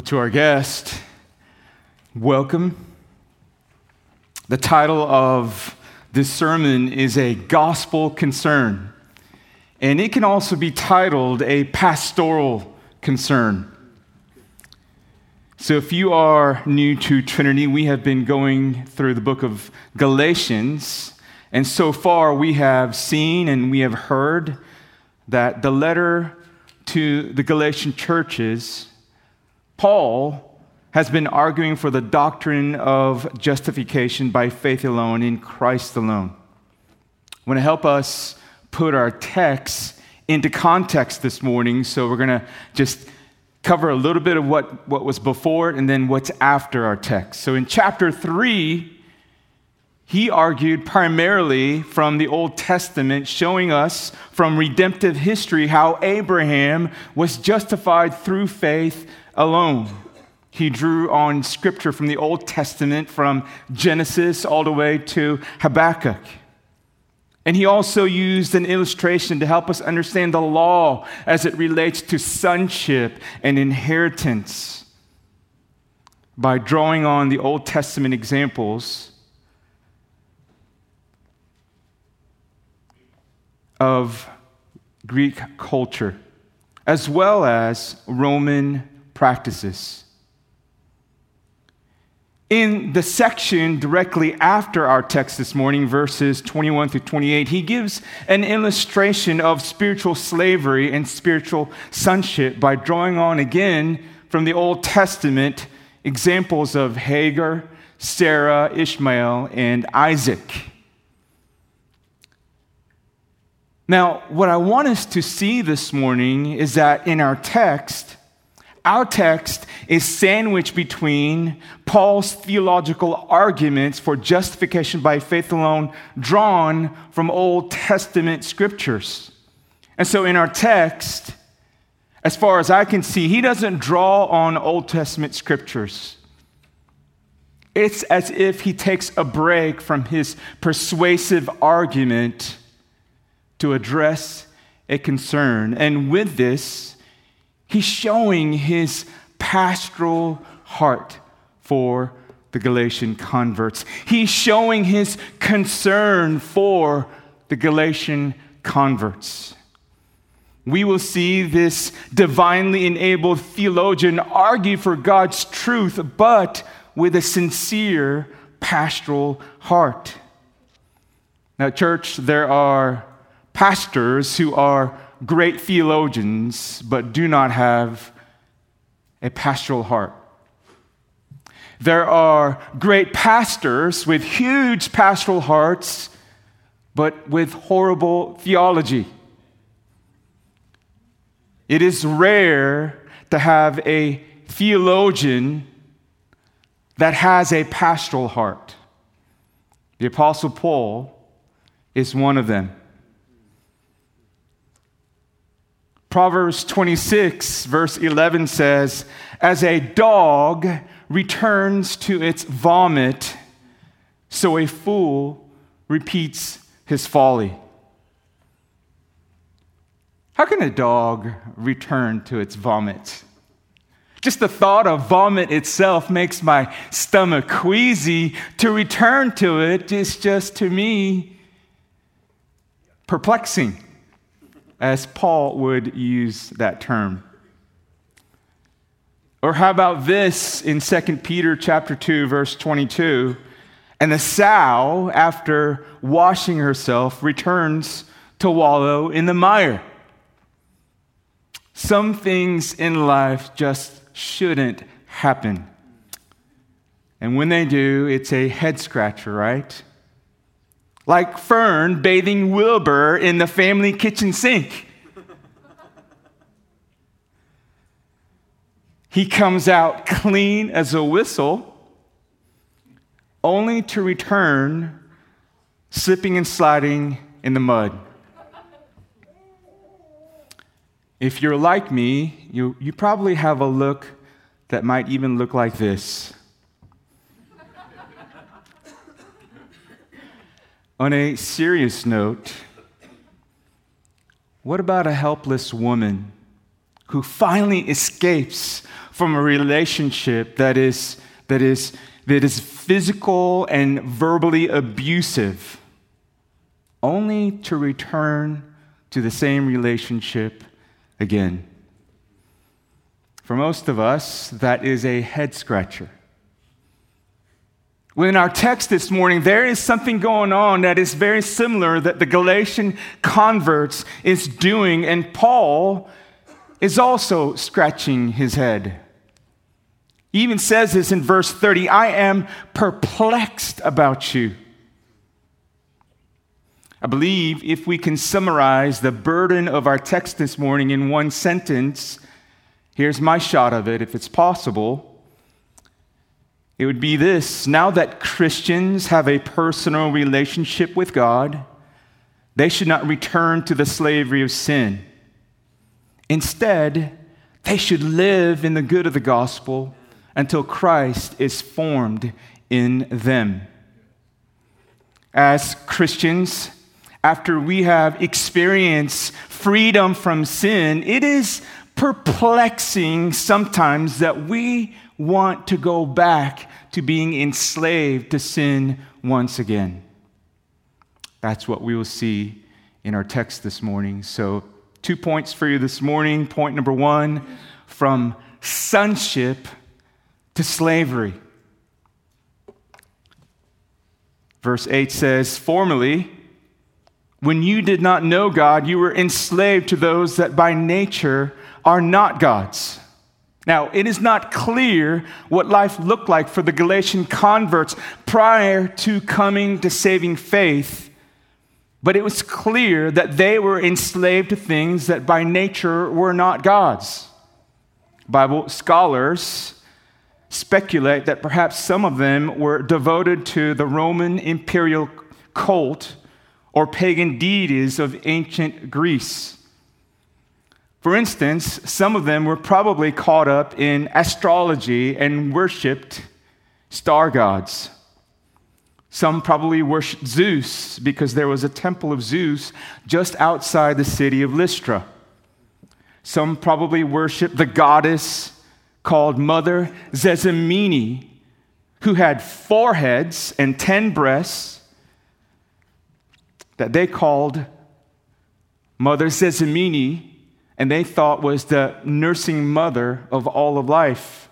Well, to our guest, welcome. The title of this sermon is A Gospel Concern, and it can also be titled A Pastoral Concern. So, if you are new to Trinity, we have been going through the book of Galatians, and so far we have seen and we have heard that the letter to the Galatian churches Paul has been arguing for the doctrine of justification by faith alone in Christ alone. I want to help us put our text into context this morning, so we're going to just cover a little bit of what, what was before and then what's after our text. So in chapter 3, he argued primarily from the Old Testament, showing us from redemptive history how Abraham was justified through faith alone. He drew on scripture from the Old Testament, from Genesis all the way to Habakkuk. And he also used an illustration to help us understand the law as it relates to sonship and inheritance by drawing on the Old Testament examples of Greek culture, as well as Roman practices. In the section directly after our text this morning, verses 21 through 28, he gives an illustration of spiritual slavery and spiritual sonship by drawing on again from the Old Testament examples of Hagar, Sarah, Ishmael, and Isaac. Now, what I want us to see this morning is that in our text, our text is sandwiched between Paul's theological arguments for justification by faith alone, drawn from Old Testament scriptures. And so in our text, as far as I can see, he doesn't draw on Old Testament scriptures. It's as if he takes a break from his persuasive argument to address a concern. And with this, He's showing his pastoral heart for the Galatian converts. He's showing his concern for the Galatian converts. We will see this divinely enabled theologian argue for God's truth, but with a sincere pastoral heart. Now, church, there are pastors who are great theologians, but do not have a pastoral heart. There are great pastors with huge pastoral hearts, but with horrible theology. It is rare to have a theologian that has a pastoral heart. The Apostle Paul is one of them. Proverbs 26, verse 11 says, As a dog returns to its vomit, so a fool repeats his folly. How can a dog return to its vomit? Just the thought of vomit itself makes my stomach queasy. To return to it is just, to me, perplexing as Paul would use that term. Or how about this in 2 Peter chapter 2 verse 22? And the sow after washing herself returns to wallow in the mire. Some things in life just shouldn't happen. And when they do, it's a head scratcher, right? Like Fern bathing Wilbur in the family kitchen sink. he comes out clean as a whistle, only to return slipping and sliding in the mud. If you're like me, you, you probably have a look that might even look like this. On a serious note, what about a helpless woman who finally escapes from a relationship that is, that is, that is physical and verbally abusive, only to return to the same relationship again. For most of us, that is a head scratcher. Well, in our text this morning, there is something going on that is very similar that the Galatian converts is doing, and Paul is also scratching his head. He even says this in verse 30 I am perplexed about you. I believe if we can summarize the burden of our text this morning in one sentence, here's my shot of it, if it's possible. It would be this now that Christians have a personal relationship with God, they should not return to the slavery of sin. Instead, they should live in the good of the gospel until Christ is formed in them. As Christians, after we have experienced freedom from sin, it is perplexing sometimes that we want to go back to being enslaved to sin once again. That's what we will see in our text this morning. So, two points for you this morning. Point number one from sonship to slavery. Verse 8 says, Formerly, when you did not know God, you were enslaved to those that by nature are not God's. Now, it is not clear what life looked like for the Galatian converts prior to coming to saving faith, but it was clear that they were enslaved to things that by nature were not God's. Bible scholars speculate that perhaps some of them were devoted to the Roman imperial cult or pagan deities of ancient Greece. For instance, some of them were probably caught up in astrology and worshiped star gods. Some probably worshiped Zeus because there was a temple of Zeus just outside the city of Lystra. Some probably worshiped the goddess called Mother Zezimini, who had four heads and ten breasts that they called Mother Zezimini and they thought was the nursing mother of all of life.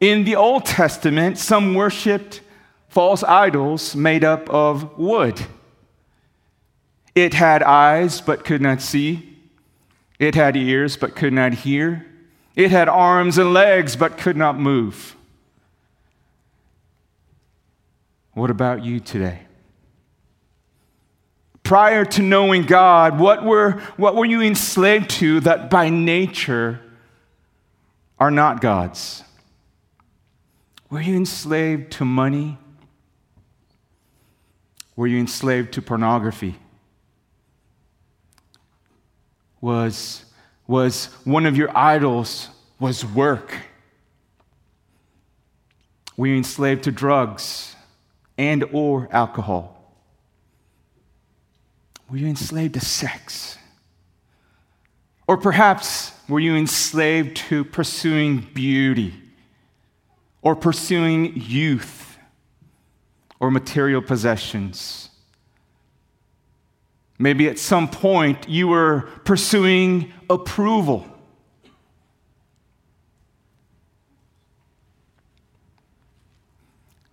In the Old Testament, some worshiped false idols made up of wood. It had eyes but could not see. It had ears but could not hear. It had arms and legs but could not move. What about you today? Prior to knowing God, what were, what were you enslaved to that by nature are not God's? Were you enslaved to money? Were you enslaved to pornography? Was, was one of your idols was work? Were you enslaved to drugs and or alcohol? Were you enslaved to sex? Or perhaps were you enslaved to pursuing beauty or pursuing youth or material possessions? Maybe at some point you were pursuing approval.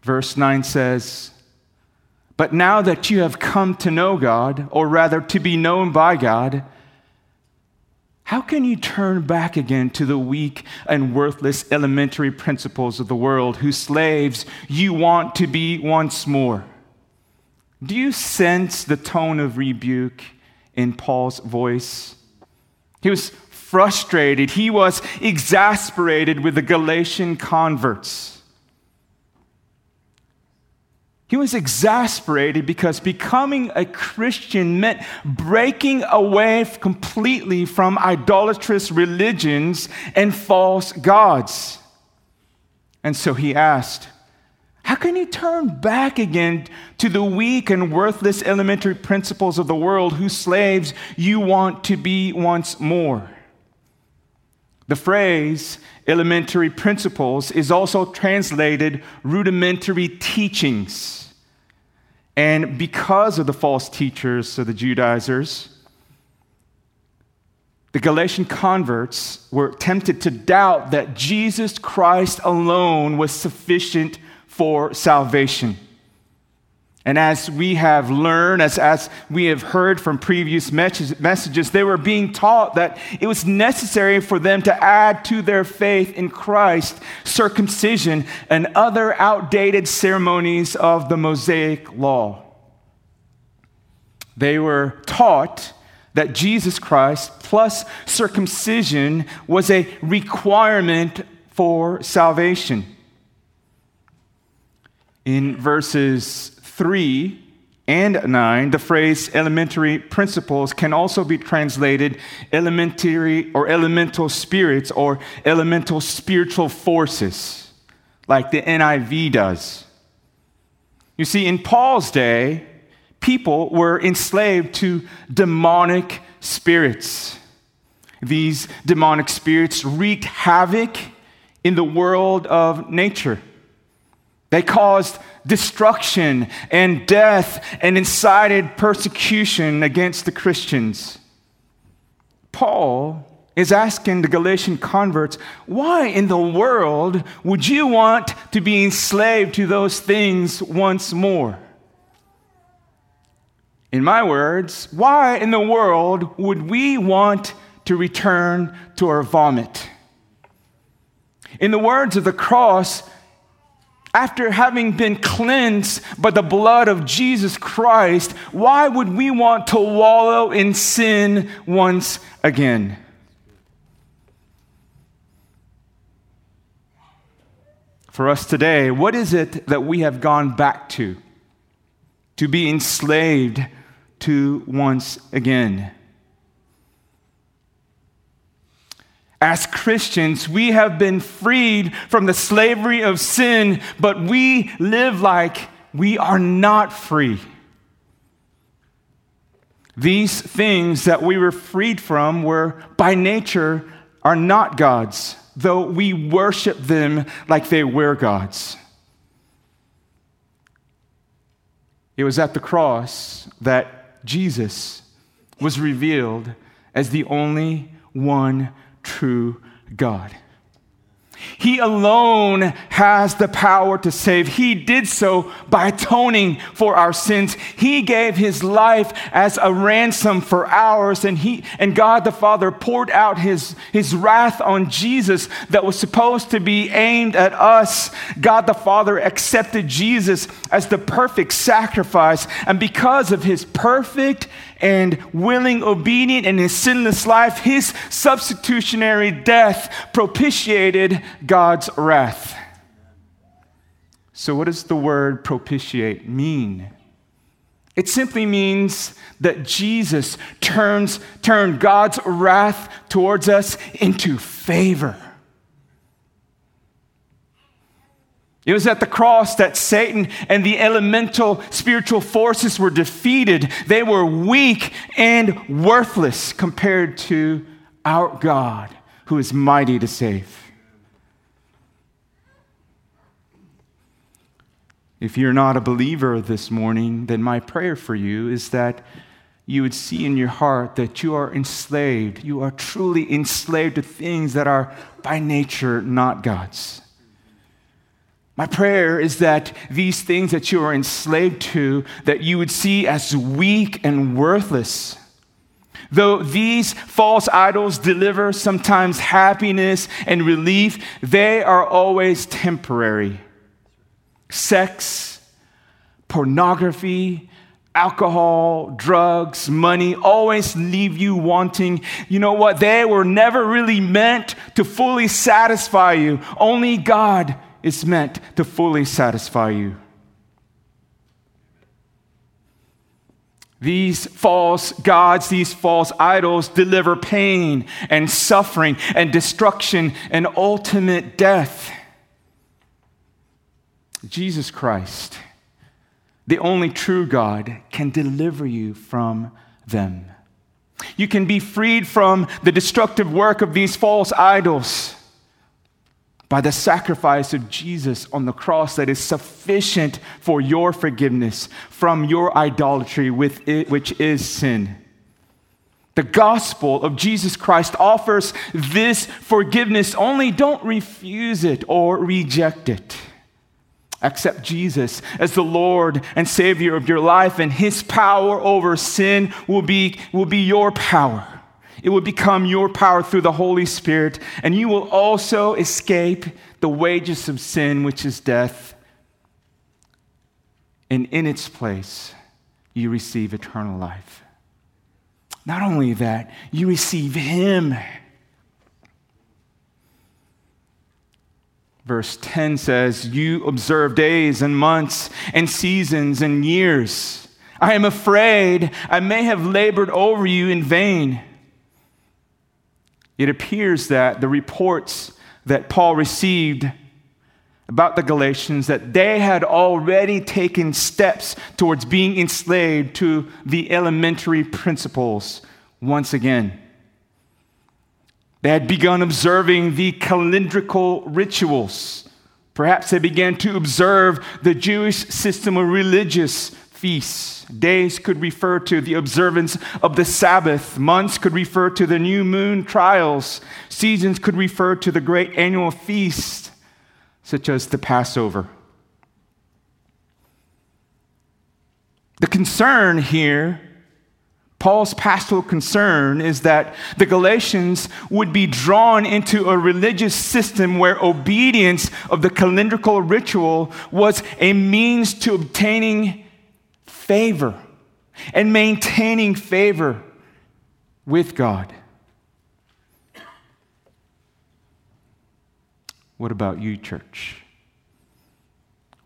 Verse 9 says, but now that you have come to know God, or rather to be known by God, how can you turn back again to the weak and worthless elementary principles of the world, whose slaves you want to be once more? Do you sense the tone of rebuke in Paul's voice? He was frustrated, he was exasperated with the Galatian converts. He was exasperated because becoming a Christian meant breaking away completely from idolatrous religions and false gods. And so he asked, How can you turn back again to the weak and worthless elementary principles of the world whose slaves you want to be once more? The phrase elementary principles is also translated rudimentary teachings. And because of the false teachers of the Judaizers, the Galatian converts were tempted to doubt that Jesus Christ alone was sufficient for salvation. And as we have learned, as, as we have heard from previous messages, they were being taught that it was necessary for them to add to their faith in Christ circumcision and other outdated ceremonies of the Mosaic law. They were taught that Jesus Christ plus circumcision was a requirement for salvation. In verses 3 and 9, the phrase elementary principles can also be translated elementary or elemental spirits or elemental spiritual forces, like the NIV does. You see, in Paul's day, people were enslaved to demonic spirits. These demonic spirits wreaked havoc in the world of nature. They caused destruction and death and incited persecution against the Christians. Paul is asking the Galatian converts, why in the world would you want to be enslaved to those things once more? In my words, why in the world would we want to return to our vomit? In the words of the cross, after having been cleansed by the blood of Jesus Christ, why would we want to wallow in sin once again? For us today, what is it that we have gone back to? To be enslaved to once again. As Christians, we have been freed from the slavery of sin, but we live like we are not free. These things that we were freed from were by nature are not God's, though we worship them like they were God's. It was at the cross that Jesus was revealed as the only one true God. He alone has the power to save. He did so by atoning for our sins. He gave his life as a ransom for ours, and he and God the Father poured out his, his wrath on Jesus that was supposed to be aimed at us. God the Father accepted Jesus as the perfect sacrifice, and because of his perfect and willing, obedient, and his sinless life, his substitutionary death propitiated God's wrath. So, what does the word propitiate mean? It simply means that Jesus turns turned God's wrath towards us into favor. It was at the cross that Satan and the elemental spiritual forces were defeated. They were weak and worthless compared to our God, who is mighty to save. If you're not a believer this morning, then my prayer for you is that you would see in your heart that you are enslaved. You are truly enslaved to things that are by nature not God's. My prayer is that these things that you are enslaved to, that you would see as weak and worthless. Though these false idols deliver sometimes happiness and relief, they are always temporary. Sex, pornography, alcohol, drugs, money always leave you wanting. You know what? They were never really meant to fully satisfy you. Only God is meant to fully satisfy you. These false gods, these false idols deliver pain and suffering and destruction and ultimate death. Jesus Christ, the only true God, can deliver you from them. You can be freed from the destructive work of these false idols by the sacrifice of Jesus on the cross that is sufficient for your forgiveness from your idolatry, which is sin. The gospel of Jesus Christ offers this forgiveness, only don't refuse it or reject it. Accept Jesus as the Lord and Savior of your life, and His power over sin will be, will be your power. It will become your power through the Holy Spirit, and you will also escape the wages of sin, which is death. And in its place, you receive eternal life. Not only that, you receive Him. Verse 10 says, You observe days and months and seasons and years. I am afraid I may have labored over you in vain. It appears that the reports that Paul received about the Galatians that they had already taken steps towards being enslaved to the elementary principles once again. They had begun observing the calendrical rituals. Perhaps they began to observe the Jewish system of religious feasts. Days could refer to the observance of the Sabbath. Months could refer to the new moon trials. Seasons could refer to the great annual feast, such as the Passover. The concern here Paul's pastoral concern is that the Galatians would be drawn into a religious system where obedience of the calendrical ritual was a means to obtaining favor and maintaining favor with God. What about you, church?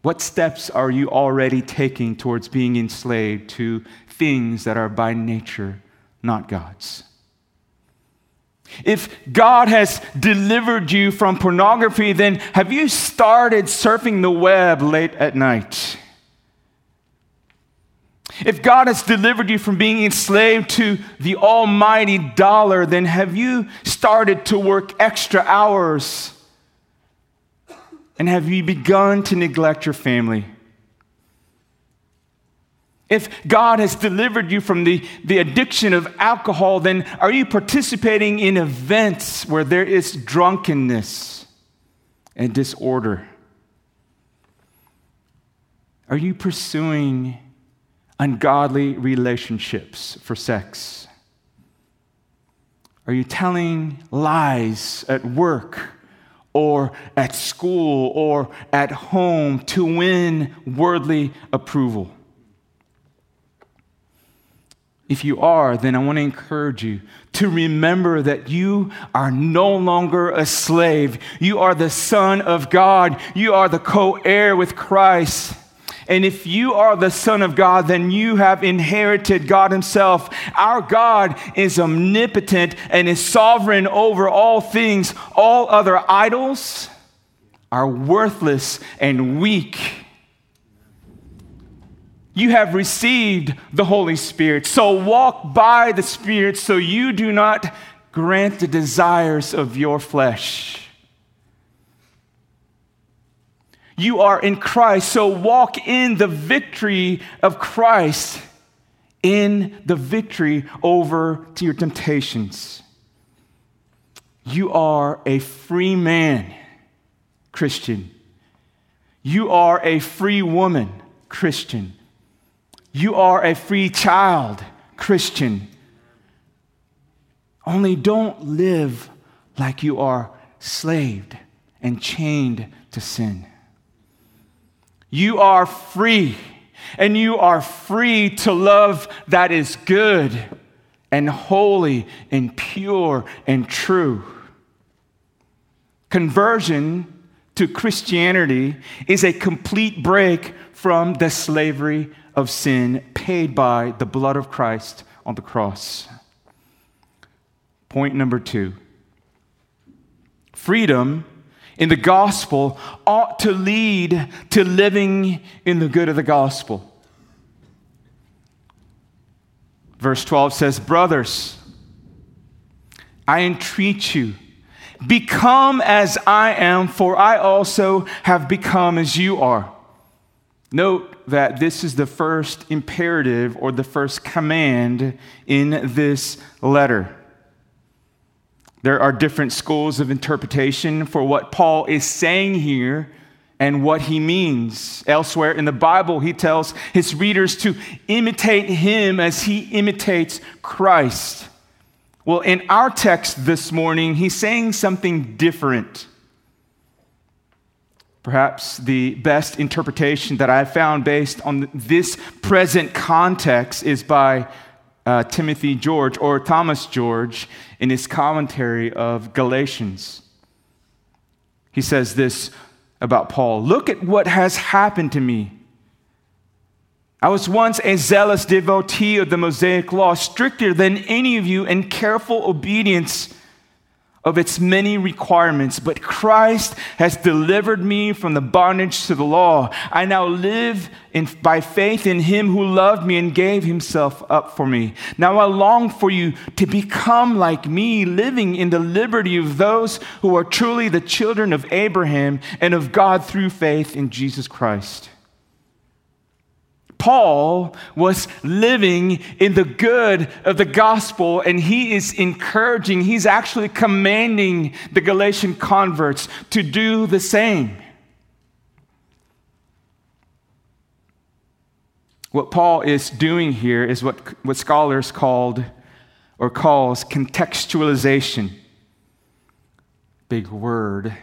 What steps are you already taking towards being enslaved to things that are by nature not God's? If God has delivered you from pornography, then have you started surfing the web late at night? If God has delivered you from being enslaved to the almighty dollar, then have you started to work extra hours? And have you begun to neglect your family? If God has delivered you from the, the addiction of alcohol, then are you participating in events where there is drunkenness and disorder? Are you pursuing ungodly relationships for sex? Are you telling lies at work or at school or at home to win worldly approval? If you are, then I want to encourage you to remember that you are no longer a slave. You are the Son of God. You are the co heir with Christ. And if you are the Son of God, then you have inherited God Himself. Our God is omnipotent and is sovereign over all things. All other idols are worthless and weak. You have received the Holy Spirit. So walk by the Spirit so you do not grant the desires of your flesh. You are in Christ, so walk in the victory of Christ, in the victory over to your temptations. You are a free man, Christian. You are a free woman, Christian. You are a free child, Christian. Only don't live like you are slaved and chained to sin. You are free, and you are free to love that is good and holy and pure and true. Conversion to Christianity is a complete break from the slavery of sin paid by the blood of Christ on the cross. Point number two freedom in the gospel ought to lead to living in the good of the gospel. Verse 12 says, Brothers, I entreat you, become as I am, for I also have become as you are. Note that this is the first imperative or the first command in this letter. There are different schools of interpretation for what Paul is saying here and what he means. Elsewhere in the Bible, he tells his readers to imitate him as he imitates Christ. Well, in our text this morning, he's saying something different. Perhaps the best interpretation that I've found based on this present context is by uh, Timothy George or Thomas George in his commentary of Galatians. He says this about Paul Look at what has happened to me. I was once a zealous devotee of the Mosaic law, stricter than any of you in careful obedience of its many requirements, but Christ has delivered me from the bondage to the law. I now live in, by faith in him who loved me and gave himself up for me. Now I long for you to become like me, living in the liberty of those who are truly the children of Abraham and of God through faith in Jesus Christ. Paul was living in the good of the gospel, and he is encouraging, he's actually commanding the Galatian converts to do the same. What Paul is doing here is what, what scholars called or calls contextualization. Big word.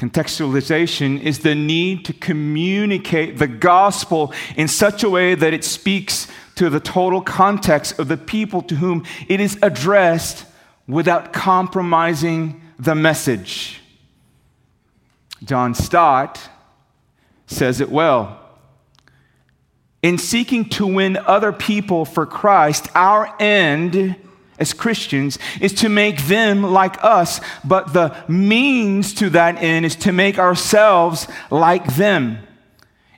Contextualization is the need to communicate the gospel in such a way that it speaks to the total context of the people to whom it is addressed without compromising the message. John Stott says it well. In seeking to win other people for Christ, our end as Christians is to make them like us, but the means to that end is to make ourselves like them.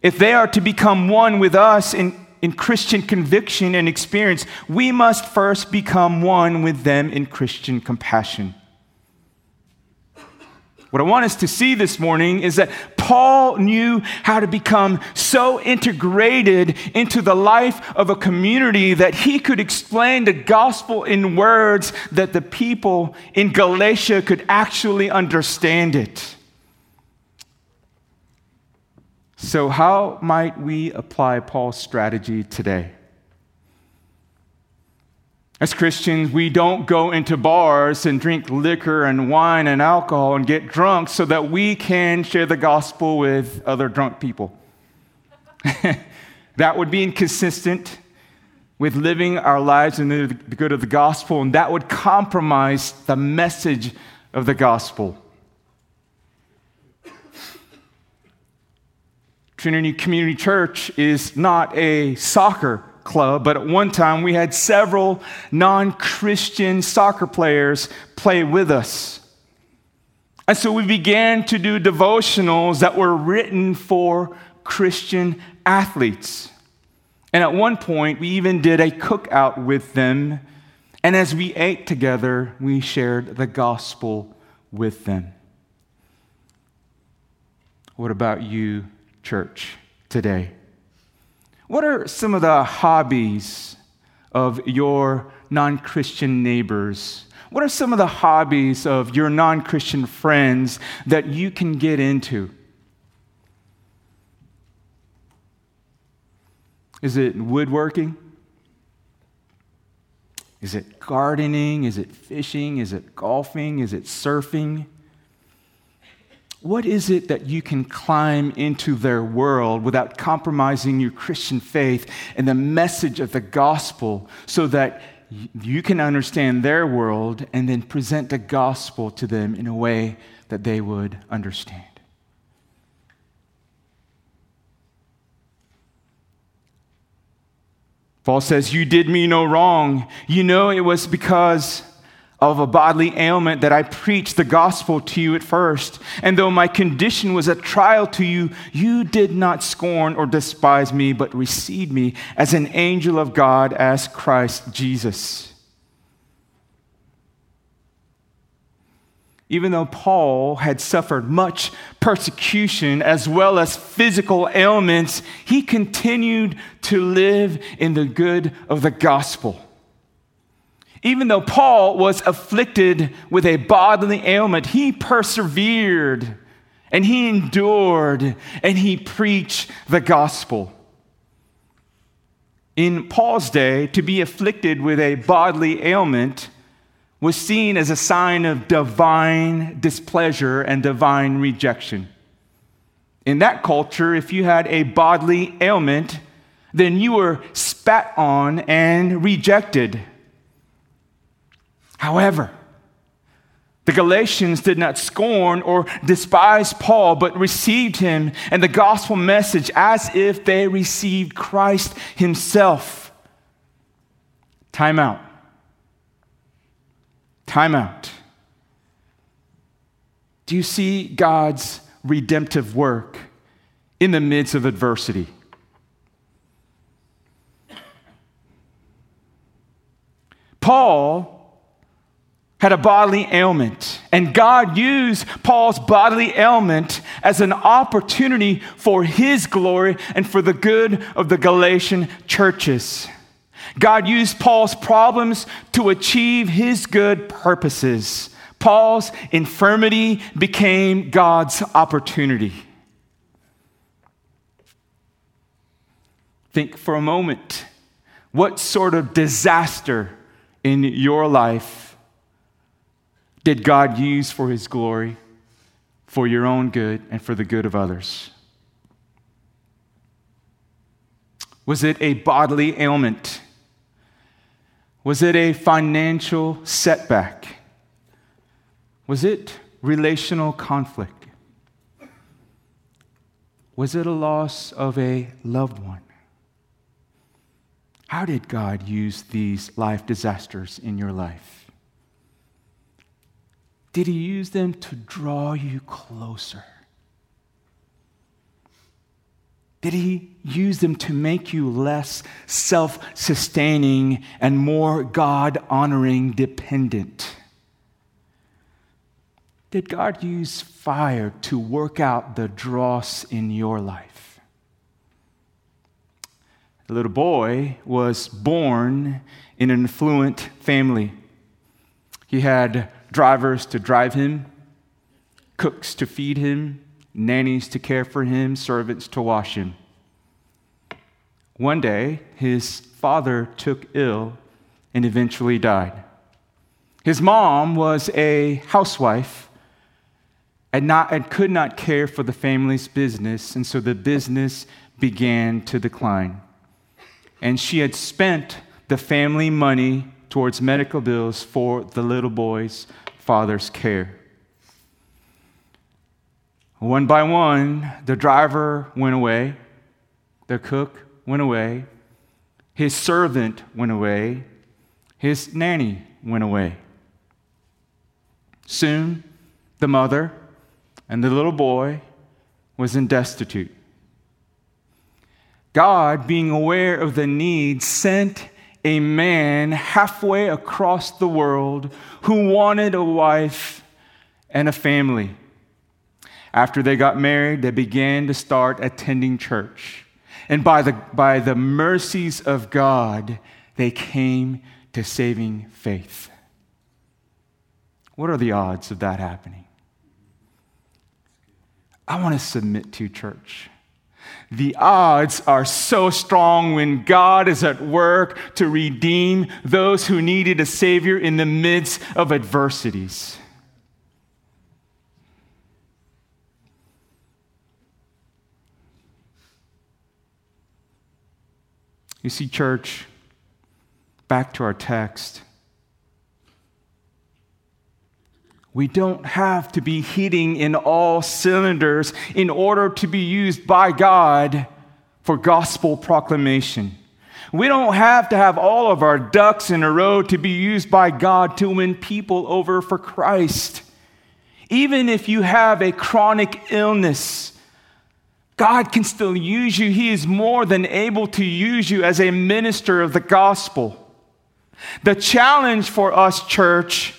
If they are to become one with us in, in Christian conviction and experience, we must first become one with them in Christian compassion. What I want us to see this morning is that Paul knew how to become so integrated into the life of a community that he could explain the gospel in words that the people in Galatia could actually understand it. So, how might we apply Paul's strategy today? As Christians, we don't go into bars and drink liquor and wine and alcohol and get drunk so that we can share the gospel with other drunk people. that would be inconsistent with living our lives in the good of the gospel, and that would compromise the message of the gospel. Trinity Community Church is not a soccer club, but at one time we had several non Christian soccer players play with us. And so we began to do devotionals that were written for Christian athletes. And at one point, we even did a cookout with them. And as we ate together, we shared the gospel with them. What about you, church, today? What are some of the hobbies of your non Christian neighbors? What are some of the hobbies of your non Christian friends that you can get into? Is it woodworking? Is it gardening? Is it fishing? Is it golfing? Is it surfing? What is it that you can climb into their world without compromising your Christian faith and the message of the gospel so that you can understand their world and then present the gospel to them in a way that they would understand? Paul says, You did me no wrong. You know it was because of a bodily ailment that I preached the gospel to you at first. And though my condition was a trial to you, you did not scorn or despise me, but received me as an angel of God, as Christ Jesus. even though Paul had suffered much persecution as well as physical ailments, he continued to live in the good of the gospel. Even though Paul was afflicted with a bodily ailment, he persevered and he endured and he preached the gospel. In Paul's day, to be afflicted with a bodily ailment was seen as a sign of divine displeasure and divine rejection. In that culture, if you had a bodily ailment, then you were spat on and rejected. However, the Galatians did not scorn or despise Paul, but received him and the gospel message as if they received Christ himself. Time out. Time out. Do you see God's redemptive work in the midst of adversity? Paul had a bodily ailment, and God used Paul's bodily ailment as an opportunity for his glory and for the good of the Galatian churches. God used Paul's problems to achieve his good purposes. Paul's infirmity became God's opportunity. Think for a moment what sort of disaster in your life did God use for his glory, for your own good, and for the good of others? Was it a bodily ailment? Was it a financial setback? Was it relational conflict? Was it a loss of a loved one? How did God use these life disasters in your life? Did He use them to draw you closer? Did he use them to make you less self sustaining and more God honoring dependent? Did God use fire to work out the dross in your life? The little boy was born in an affluent family. He had drivers to drive him, cooks to feed him, nannies to care for him, servants to wash him. One day, his father took ill and eventually died. His mom was a housewife and, not, and could not care for the family's business, and so the business began to decline. And she had spent the family money towards medical bills for the little boy's father's care. One by one, the driver went away, the cook went away, his servant went away, his nanny went away. Soon, the mother and the little boy was in destitute. God, being aware of the need, sent a man halfway across the world who wanted a wife and a family. After they got married, they began to start attending church. And by the, by the mercies of God, they came to saving faith. What are the odds of that happening? I want to submit to church. The odds are so strong when God is at work to redeem those who needed a Savior in the midst of adversities. You see, church, back to our text. We don't have to be hitting in all cylinders in order to be used by God for gospel proclamation. We don't have to have all of our ducks in a row to be used by God to win people over for Christ. Even if you have a chronic illness, God can still use you. He is more than able to use you as a minister of the gospel. The challenge for us, church,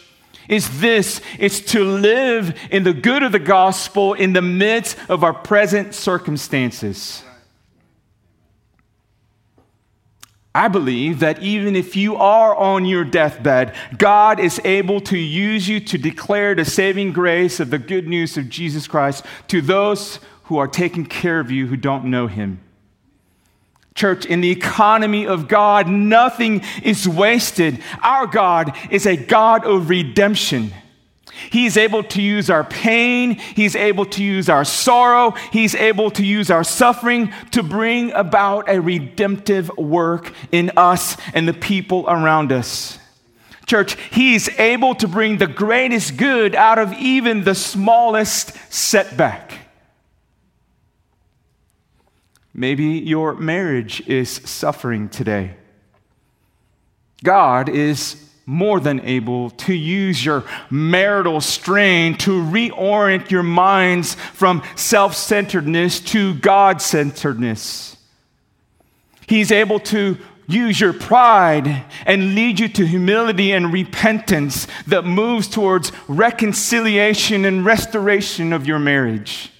is this it's to live in the good of the gospel in the midst of our present circumstances. I believe that even if you are on your deathbed, God is able to use you to declare the saving grace of the good news of Jesus Christ to those who are taking care of you who don't know Him. Church, in the economy of God, nothing is wasted. Our God is a God of redemption. He's able to use our pain. He's able to use our sorrow. He's able to use our suffering to bring about a redemptive work in us and the people around us. Church, He's able to bring the greatest good out of even the smallest setback. Maybe your marriage is suffering today. God is more than able to use your marital strain to reorient your minds from self centeredness to God centeredness. He's able to use your pride and lead you to humility and repentance that moves towards reconciliation and restoration of your marriage.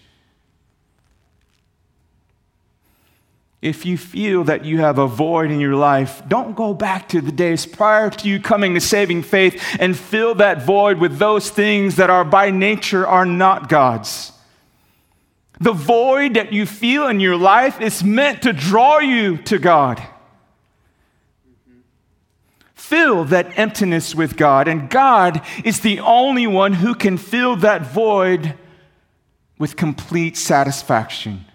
If you feel that you have a void in your life, don't go back to the days prior to you coming to saving faith and fill that void with those things that are by nature are not God's. The void that you feel in your life is meant to draw you to God. Fill that emptiness with God, and God is the only one who can fill that void with complete satisfaction.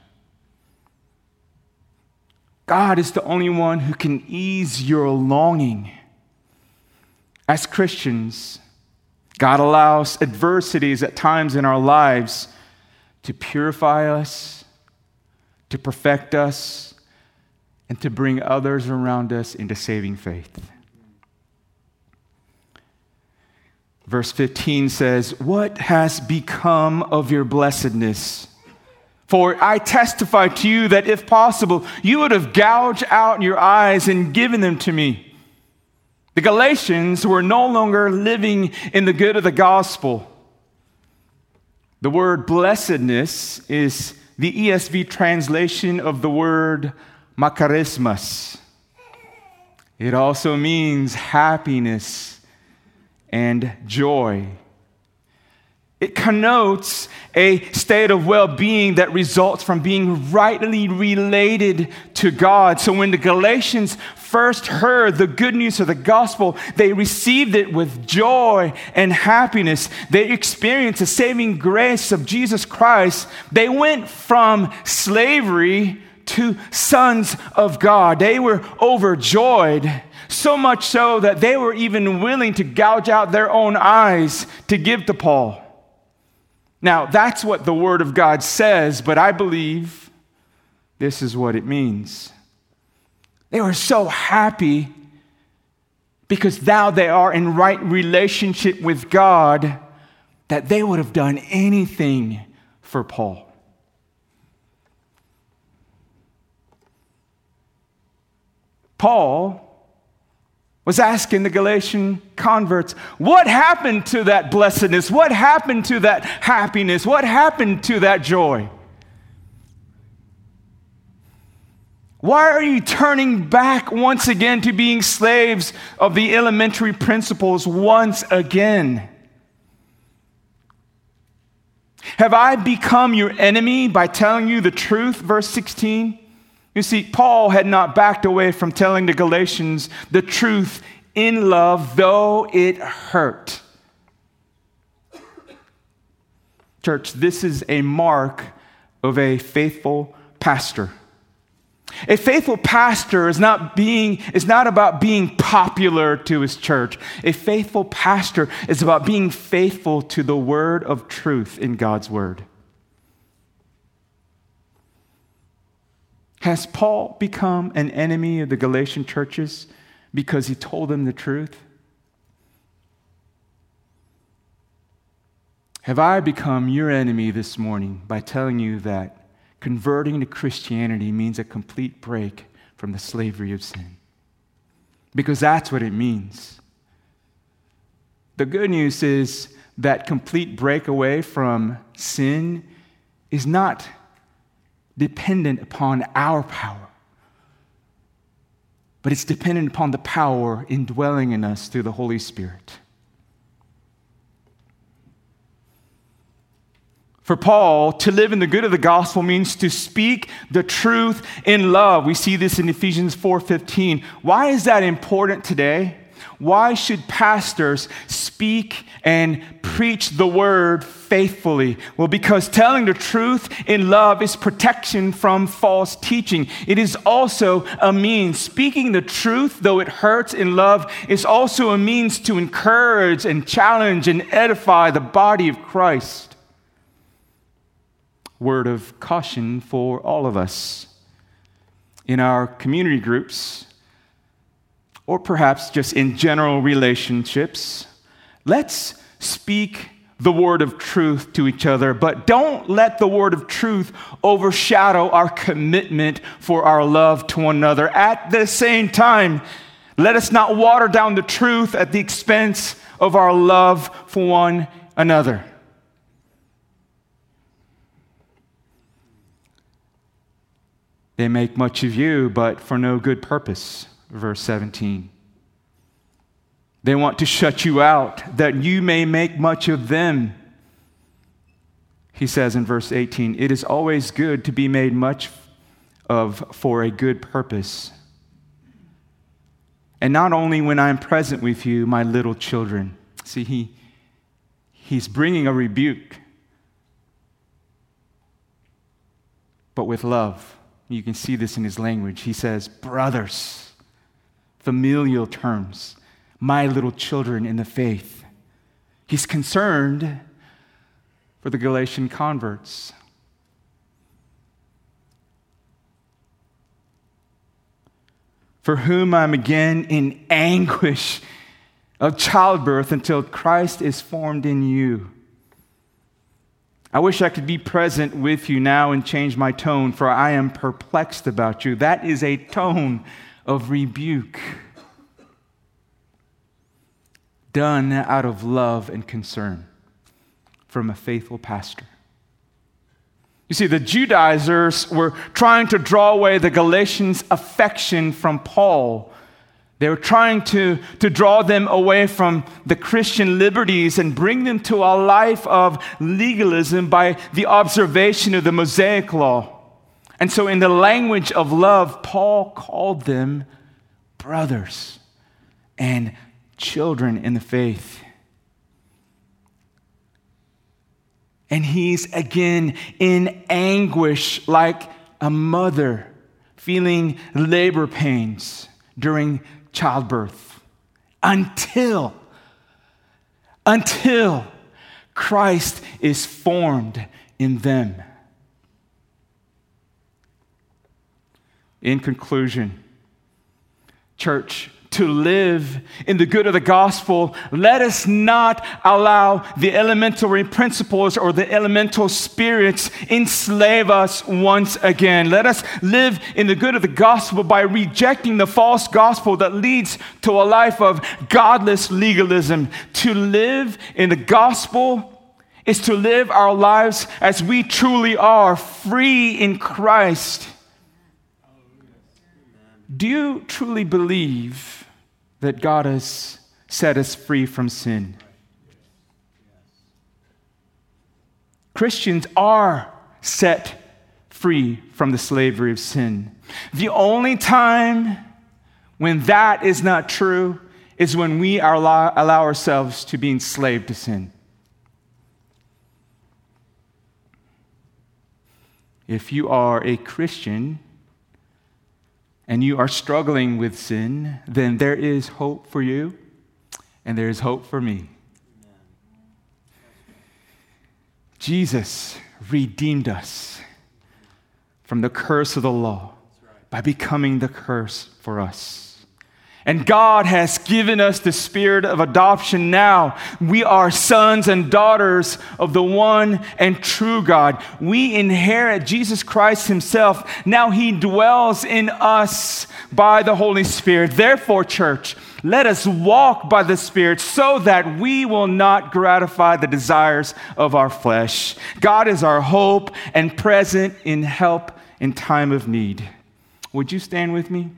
God is the only one who can ease your longing. As Christians, God allows adversities at times in our lives to purify us, to perfect us, and to bring others around us into saving faith. Verse 15 says, What has become of your blessedness? For I testify to you that if possible, you would have gouged out your eyes and given them to me. The Galatians were no longer living in the good of the gospel. The word blessedness is the ESV translation of the word makarismos. It also means happiness and joy. It connotes a state of well being that results from being rightly related to God. So when the Galatians first heard the good news of the gospel, they received it with joy and happiness. They experienced the saving grace of Jesus Christ. They went from slavery to sons of God. They were overjoyed. So much so that they were even willing to gouge out their own eyes to give to Paul. Now, that's what the Word of God says, but I believe this is what it means. They were so happy because now they are in right relationship with God that they would have done anything for Paul. Paul was asking the Galatian converts, What happened to that blessedness? What happened to that happiness? What happened to that joy? Why are you turning back once again to being slaves of the elementary principles once again? Have I become your enemy by telling you the truth? Verse 16. You see, Paul had not backed away from telling the Galatians the truth in love, though it hurt. Church, this is a mark of a faithful pastor. A faithful pastor is not being is not about being popular to his church. A faithful pastor is about being faithful to the word of truth in God's word. Has Paul become an enemy of the Galatian churches because he told them the truth? Have I become your enemy this morning by telling you that converting to Christianity means a complete break from the slavery of sin? Because that's what it means. The good news is that complete breakaway from sin is not dependent upon our power, but it's dependent upon the power indwelling in us through the Holy Spirit. For Paul, to live in the good of the gospel means to speak the truth in love. We see this in Ephesians 4:15. Why is that important today? Why should pastors speak and preach the word faithfully? Well, because telling the truth in love is protection from false teaching. It is also a means. Speaking the truth, though it hurts in love, is also a means to encourage and challenge and edify the body of Christ word of caution for all of us in our community groups, or perhaps just in general relationships. Let's speak the word of truth to each other, but don't let the word of truth overshadow our commitment for our love to one another. At the same time, let us not water down the truth at the expense of our love for one another. They make much of you, but for no good purpose. Verse 17. They want to shut you out that you may make much of them. He says in verse 18, It is always good to be made much of for a good purpose. And not only when I'm present with you, my little children. See, he, he's bringing a rebuke, but with love. You can see this in his language. He says, brothers, familial terms, my little children in the faith. He's concerned for the Galatian converts. For whom I'm again in anguish of childbirth until Christ is formed in you. I wish I could be present with you now and change my tone, for I am perplexed about you. That is a tone of rebuke done out of love and concern from a faithful pastor. You see, the Judaizers were trying to draw away the Galatians' affection from Paul they were trying to, to draw them away from the Christian liberties and bring them to a life of legalism by the observation of the Mosaic law. And so, in the language of love, Paul called them brothers and children in the faith. And he's again in anguish like a mother feeling labor pains during childbirth until, until Christ is formed in them. In conclusion, church, to live in the good of the gospel, let us not allow the elementary principles or the elemental spirits enslave us once again. Let us live in the good of the gospel by rejecting the false gospel that leads to a life of godless legalism. To live in the gospel is to live our lives as we truly are, free in Christ. Do you truly believe? that God has set us free from sin. Christians are set free from the slavery of sin. The only time when that is not true is when we allow, allow ourselves to be enslaved to sin. If you are a Christian, and you are struggling with sin, then there is hope for you and there is hope for me. Jesus redeemed us from the curse of the law by becoming the curse for us. And God has given us the spirit of adoption now. We are sons and daughters of the one and true God. We inherit Jesus Christ Himself. Now He dwells in us by the Holy Spirit. Therefore, church, Let us walk by the Spirit so that we will not gratify the desires of our flesh. God is our hope and present in help in time of need. Would you stand with me?